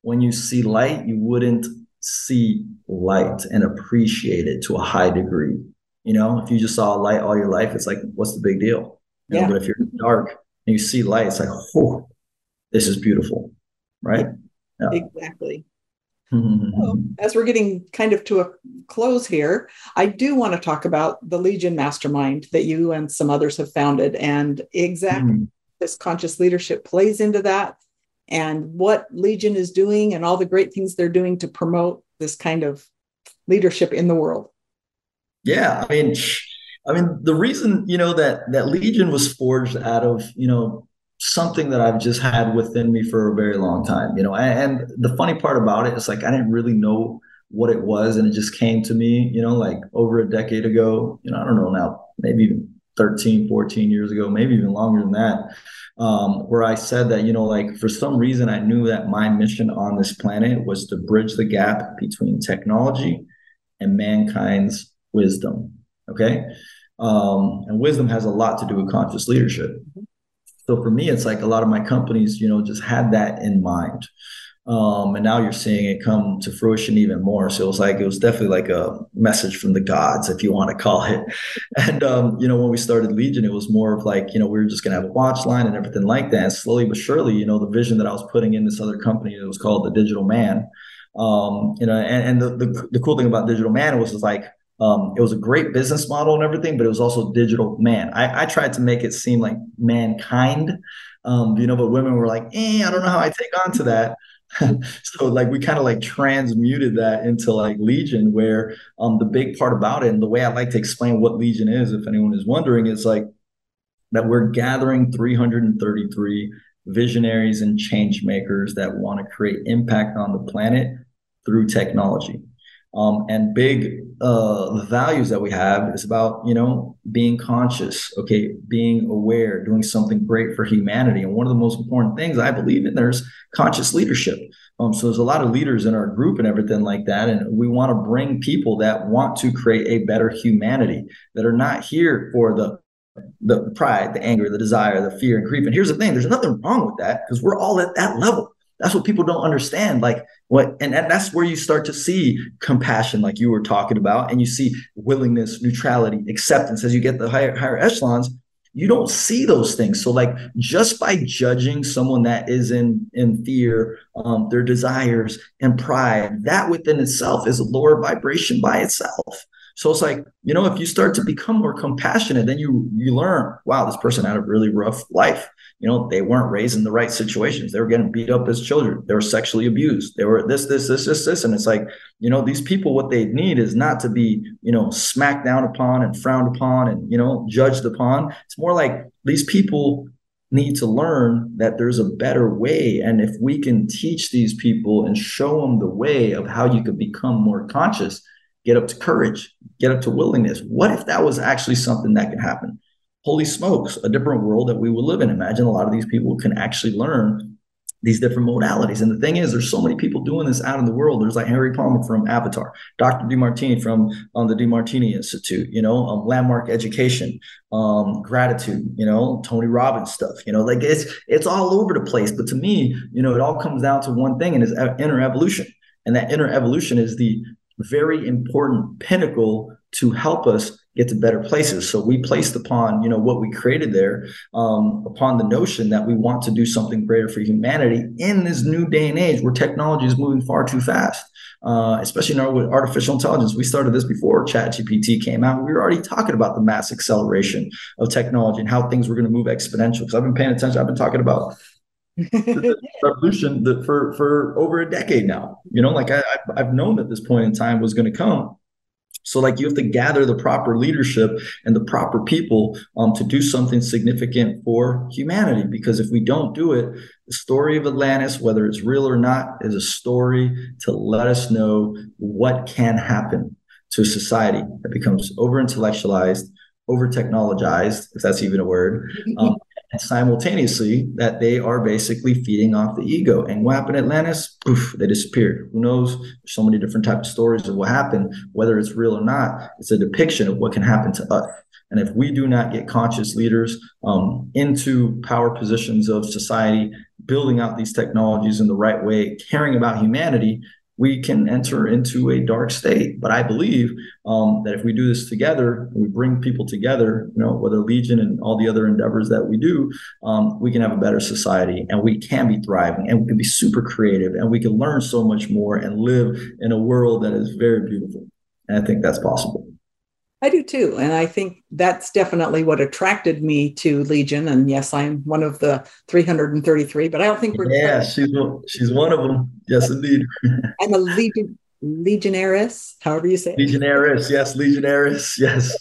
when you see light, you wouldn't see light and appreciate it to a high degree. You know, if you just saw light all your life, it's like, what's the big deal? You yeah. Know, but if you're dark and you see light, it's like, oh, this is beautiful, right? Yeah. Exactly. so, as we're getting kind of to a close here, I do want to talk about the Legion Mastermind that you and some others have founded, and exactly mm. this conscious leadership plays into that, and what Legion is doing, and all the great things they're doing to promote this kind of leadership in the world. Yeah, I mean, I mean, the reason you know that that Legion was forged out of you know something that I've just had within me for a very long time, you know. And, and, the funny part about it is like I didn't really know what it was, and it just came to me, you know, like over a decade ago. You know, I don't know now, maybe even 13, 14 years ago, maybe even longer than that. Um, where I said that, you know, like for some reason I knew that my mission on this planet was to bridge the gap between technology and mankind's wisdom. Okay. Um, and wisdom has a lot to do with conscious leadership. So for me, it's like a lot of my companies, you know, just had that in mind. Um, and now you're seeing it come to fruition even more. So it was like it was definitely like a message from the gods, if you want to call it. And um, you know, when we started Legion, it was more of like, you know, we were just gonna have a watch line and everything like that. And slowly but surely, you know, the vision that I was putting in this other company that was called the Digital Man. Um, you know, and, and the, the, the cool thing about Digital Man was just like um, it was a great business model and everything, but it was also digital man. I, I tried to make it seem like mankind, um, you know, but women were like, eh, I don't know how I take on to that. so like we kind of like transmuted that into like legion where um the big part about it and the way i like to explain what legion is if anyone is wondering is like that we're gathering 333 visionaries and change makers that want to create impact on the planet through technology um, and big uh, values that we have is about you know being conscious okay? Being aware doing something great for humanity. And one of the most important things i believe in there's conscious leadership. Um, so there's a lot of leaders in our group and everything like that. And we want to bring people that want to create a better humanity that are not here for the the pride the anger the desire the fear and grief. And here's the thing there's nothing wrong with that because we're all at that level. That's what people don't understand. Like what, and, and that's where you start to see compassion, like you were talking about, and you see willingness, neutrality, acceptance. As you get the higher higher echelons, you don't see those things. So, like just by judging someone that is in in fear, um, their desires and pride, that within itself is a lower vibration by itself. So it's like, you know, if you start to become more compassionate, then you you learn, wow, this person had a really rough life. You know they weren't raised in the right situations. They were getting beat up as children. They were sexually abused. They were this this this this this. And it's like you know these people what they need is not to be you know smacked down upon and frowned upon and you know judged upon. It's more like these people need to learn that there's a better way. And if we can teach these people and show them the way of how you could become more conscious get up to courage get up to willingness what if that was actually something that could happen holy smokes, a different world that we will live in. Imagine a lot of these people can actually learn these different modalities. And the thing is, there's so many people doing this out in the world. There's like Harry Palmer from Avatar, Dr. Demartini from um, the Demartini Institute, you know, um, Landmark Education, um, Gratitude, you know, Tony Robbins stuff, you know, like it's it's all over the place. But to me, you know, it all comes down to one thing, and is inner evolution. And that inner evolution is the very important pinnacle to help us get to better places. So we placed upon, you know, what we created there, um, upon the notion that we want to do something greater for humanity in this new day and age where technology is moving far too fast. Uh, especially now with artificial intelligence, we started this before ChatGPT came out. We were already talking about the mass acceleration of technology and how things were going to move exponential. Because I've been paying attention. I've been talking about revolution that for for over a decade now. You know, like I, I've known that this point in time was going to come. So, like, you have to gather the proper leadership and the proper people um, to do something significant for humanity. Because if we don't do it, the story of Atlantis, whether it's real or not, is a story to let us know what can happen to a society that becomes over intellectualized, over technologized, if that's even a word, um, and simultaneously that they are basically feeding off the ego. And what happened Atlantis? Poof, they disappeared. Who knows? There's so many different types of stories of what happened, whether it's real or not. It's a depiction of what can happen to us. And if we do not get conscious leaders um, into power positions of society, building out these technologies in the right way, caring about humanity, we can enter into a dark state. But I believe um, that if we do this together, we bring people together, you know, whether Legion and all the other endeavors that we do, um, we can have a better society and we can be thriving and we can be super creative and we can learn so much more and live in a world that is very beautiful. And I think that's possible. I do too. And I think that's definitely what attracted me to Legion. And yes, I'm one of the 333, but I don't think we're. Yeah, she's one, she's one of them. Yes, indeed. I'm a Legion, Legionnaires, however you say it. Legionnaires, yes, Legionnaires, yes.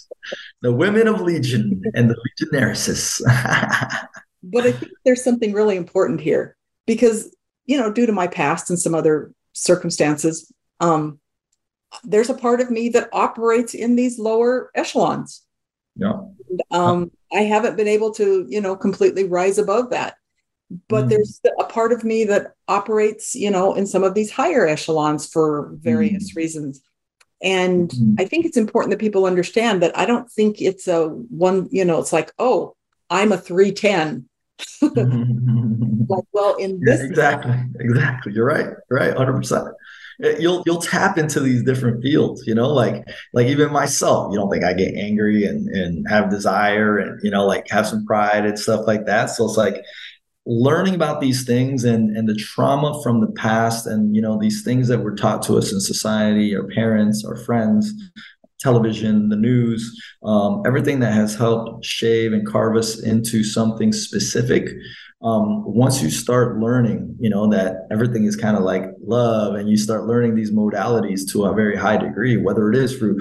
The women of Legion and the Legionnaires. but I think there's something really important here because, you know, due to my past and some other circumstances, um, there's a part of me that operates in these lower echelons. Yeah. And, um, I haven't been able to, you know, completely rise above that. But mm. there's a part of me that operates, you know, in some of these higher echelons for various mm. reasons. And mm. I think it's important that people understand that I don't think it's a one, you know, it's like, oh, I'm a 310 like, well, in this yeah, exactly, exactly. You're right. You're right. Hundred percent. You'll you'll tap into these different fields. You know, like like even myself. You don't think I get angry and and have desire and you know like have some pride and stuff like that. So it's like learning about these things and and the trauma from the past and you know these things that were taught to us in society our parents our friends television the news um, everything that has helped shave and carve us into something specific um, once you start learning you know that everything is kind of like love and you start learning these modalities to a very high degree whether it is through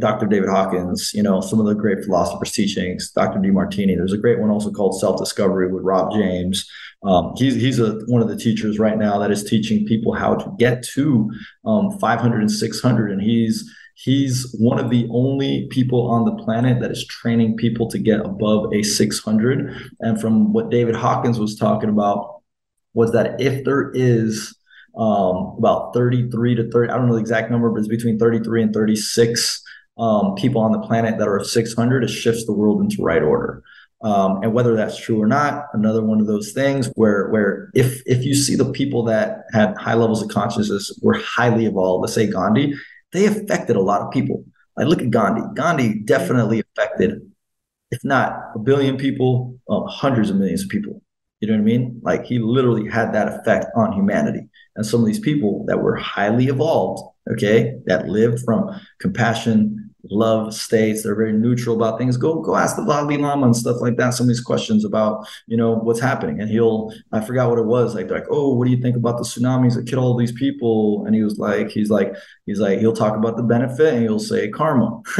Dr. David Hawkins, you know, some of the great philosophers' teachings, Dr. Demartini. There's a great one also called Self Discovery with Rob James. Um, he's he's a, one of the teachers right now that is teaching people how to get to um, 500 and 600. And he's he's one of the only people on the planet that is training people to get above a 600. And from what David Hawkins was talking about, was that if there is um, about 33 to 30, I don't know the exact number, but it's between 33 and 36 um, people on the planet that are 600, it shifts the world into right order. Um, and whether that's true or not, another one of those things where where if if you see the people that had high levels of consciousness were highly evolved, let's say Gandhi, they affected a lot of people. Like look at Gandhi. Gandhi definitely affected, if not a billion people, uh, hundreds of millions of people. You know what I mean? Like he literally had that effect on humanity. And some of these people that were highly evolved, okay, that lived from compassion, love states. They're very neutral about things. Go go ask the Dalai Lama and stuff like that. Some of these questions about you know what's happening, and he'll I forgot what it was. Like like oh, what do you think about the tsunamis that killed all these people? And he was like he's like he's like he'll talk about the benefit and he'll say karma,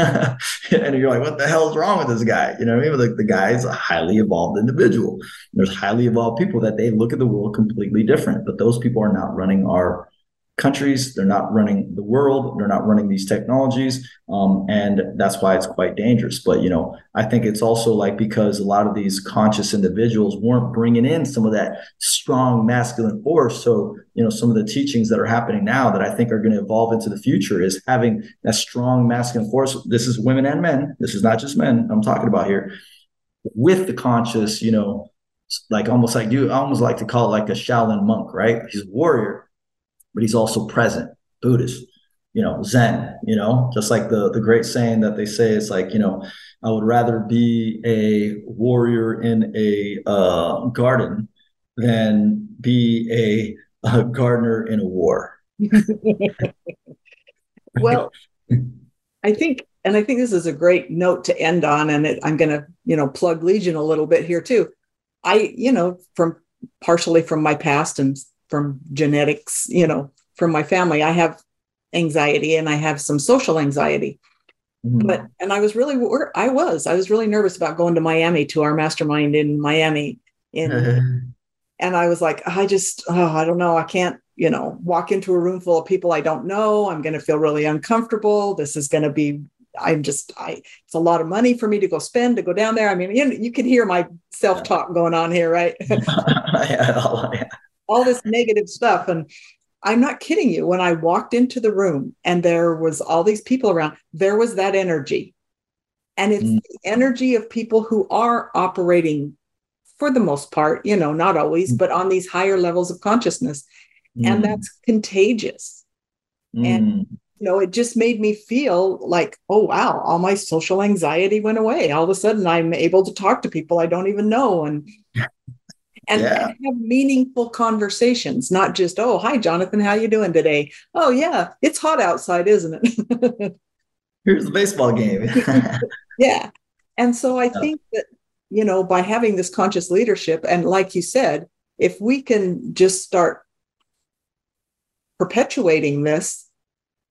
and you're like what the hell's wrong with this guy? You know what I mean? Like the guy is a highly evolved individual. There's highly evolved people that they look at the world completely different, but those people are not running our countries. They're not running the world. They're not running these technologies. Um, and that's why it's quite dangerous. But, you know, I think it's also like because a lot of these conscious individuals weren't bringing in some of that strong masculine force. So, you know, some of the teachings that are happening now that I think are going to evolve into the future is having that strong masculine force. This is women and men. This is not just men I'm talking about here with the conscious, you know, like almost like you I almost like to call it like a Shaolin monk, right? He's a warrior, but he's also present, Buddhist, you know, Zen, you know, just like the the great saying that they say it's like, you know, I would rather be a warrior in a uh, garden than be a, a gardener in a war. well, I think, and I think this is a great note to end on, and it, I'm going to, you know, plug Legion a little bit here too. I, you know, from partially from my past and from genetics, you know, from my family. I have anxiety and I have some social anxiety. Mm-hmm. But and I was really I was I was really nervous about going to Miami to our mastermind in Miami in and I was like I just oh I don't know. I can't you know walk into a room full of people I don't know. I'm going to feel really uncomfortable. This is going to be I'm just I it's a lot of money for me to go spend to go down there. I mean you, you can hear my self-talk going on here right? Yeah, all this negative stuff. And I'm not kidding you. When I walked into the room and there was all these people around, there was that energy. And it's mm. the energy of people who are operating for the most part, you know, not always, mm. but on these higher levels of consciousness. Mm. And that's contagious. And mm. you know, it just made me feel like, oh wow, all my social anxiety went away. All of a sudden I'm able to talk to people I don't even know. And and, yeah. have meaningful conversations not just oh hi jonathan how you doing today? Oh yeah it's hot outside isn't it? Here's the baseball game. Yeah. And so i think that you know by having this conscious leadership and like you said if we can just start perpetuating this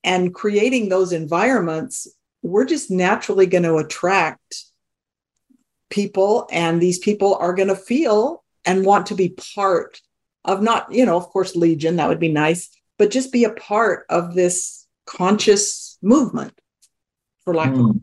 and creating those environments we're just naturally going to attract people and these people are going to feel and want to be part of not, you know, of course, Legion, that would be nice, but just be a part of this conscious movement, for lack mm. of.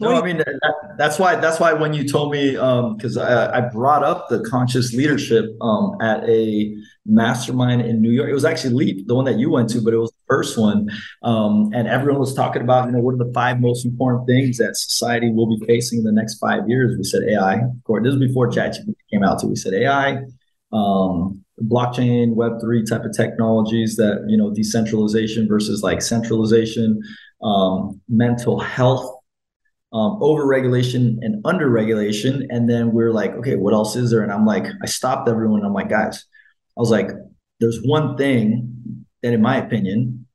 No, I mean that, that's why that's why when you told me because um, I, I, brought up the conscious leadership um, at a mastermind in New York. It was actually Leap, the one that you went to, but it was first one, um, and everyone was talking about, you know, what are the five most important things that society will be facing in the next five years? We said AI. Of course, this is before ChatGPT came out, so we said AI, um, blockchain, Web three type of technologies that you know, decentralization versus like centralization, um, mental health um, over regulation and under regulation. And then we're like, okay, what else is there? And I'm like, I stopped everyone. I'm like, guys, I was like, there's one thing that, in my opinion,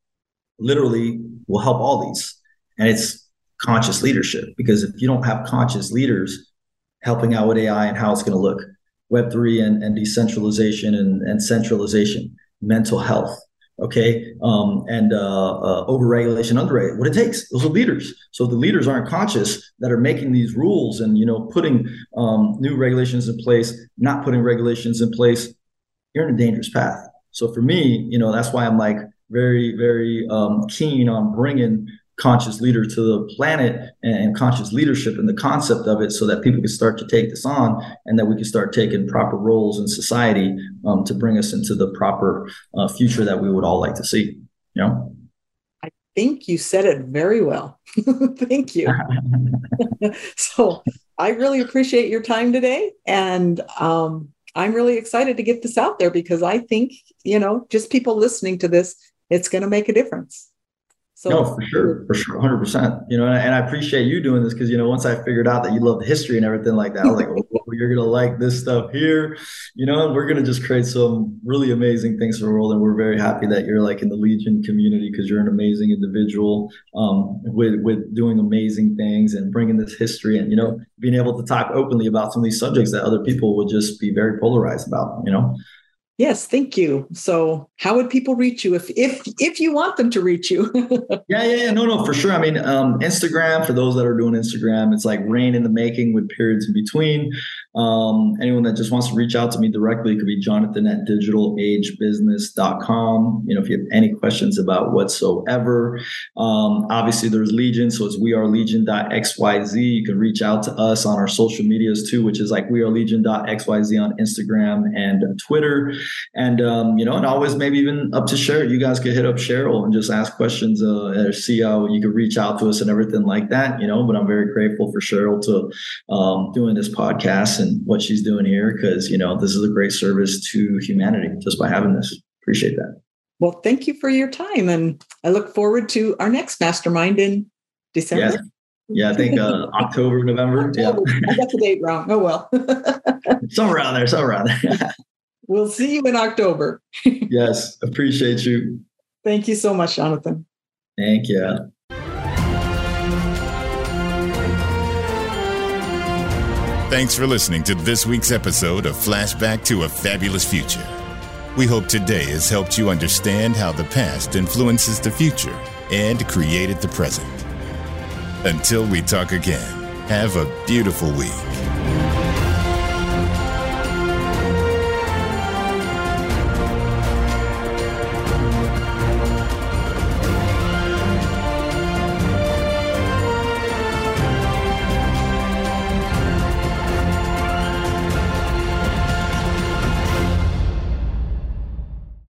literally will help all these, and it's conscious leadership. Because if you don't have conscious leaders helping out with AI and how it's going to look, Web3 and, and decentralization and, and centralization, mental health, okay? Um, and uh, uh, overregulation underregulation what it takes those are leaders. So the leaders aren't conscious that are making these rules and you know putting um, new regulations in place not putting regulations in place. You're in a dangerous path so for me you know that's why i'm like very very um, keen on bringing conscious leader to the planet and conscious leadership and the concept of it so that people can start to take this on and that we can start taking proper roles in society um, to bring us into the proper uh, future that we would all like to see you know? I think you said it very well. Thank you. So i really appreciate your time today and um, i'm really excited to get this out there because i think you know just people listening to this it's going to make a difference so no, for sure, for sure, hundred percent. You know, and I, appreciate you doing this because you know once I figured out that you love history and everything like that, I was like, you're gonna like this stuff here. You know, we're gonna just create some really amazing things for the world. And we're very happy that you're like in the Legion community because you're an amazing individual um, with with doing amazing things and bringing this history and you know being able to talk openly about some of these subjects that other people would just be very polarized about. You know. Yes, thank you. So, how would people reach you if if if you want them to reach you? yeah, yeah, yeah, no, no, for sure. I mean, um, Instagram for those that are doing Instagram, it's like rain in the making with periods in between. Um, anyone that just wants to reach out to me directly could be Jonathan at digitalagebusiness.com. You know, if you have any questions about whatsoever, um, obviously there's Legion, so it's wearelegion.xyz. You can reach out to us on our social medias too, which is like wearelegion.xyz on Instagram and Twitter. And um, you know, and always maybe even up to Cheryl. You guys could hit up Cheryl and just ask questions uh, or see how you could reach out to us and everything like that. You know, but I'm very grateful for Cheryl to um, doing this podcast and what she's doing here because you know this is a great service to humanity just by having this. Appreciate that. Well, thank you for your time, and I look forward to our next mastermind in December. Yeah. Yeah, I think uh, October, November. Yeah, I got the date wrong. Oh well. somewhere around there. Somewhere around there. We'll see you in October. yes, appreciate you. Thank you so much, Jonathan. Thank you. Thanks for listening to this week's episode of Flashback to a Fabulous Future. We hope today has helped you understand how the past influences the future and created the present. Until we talk again, have a beautiful week.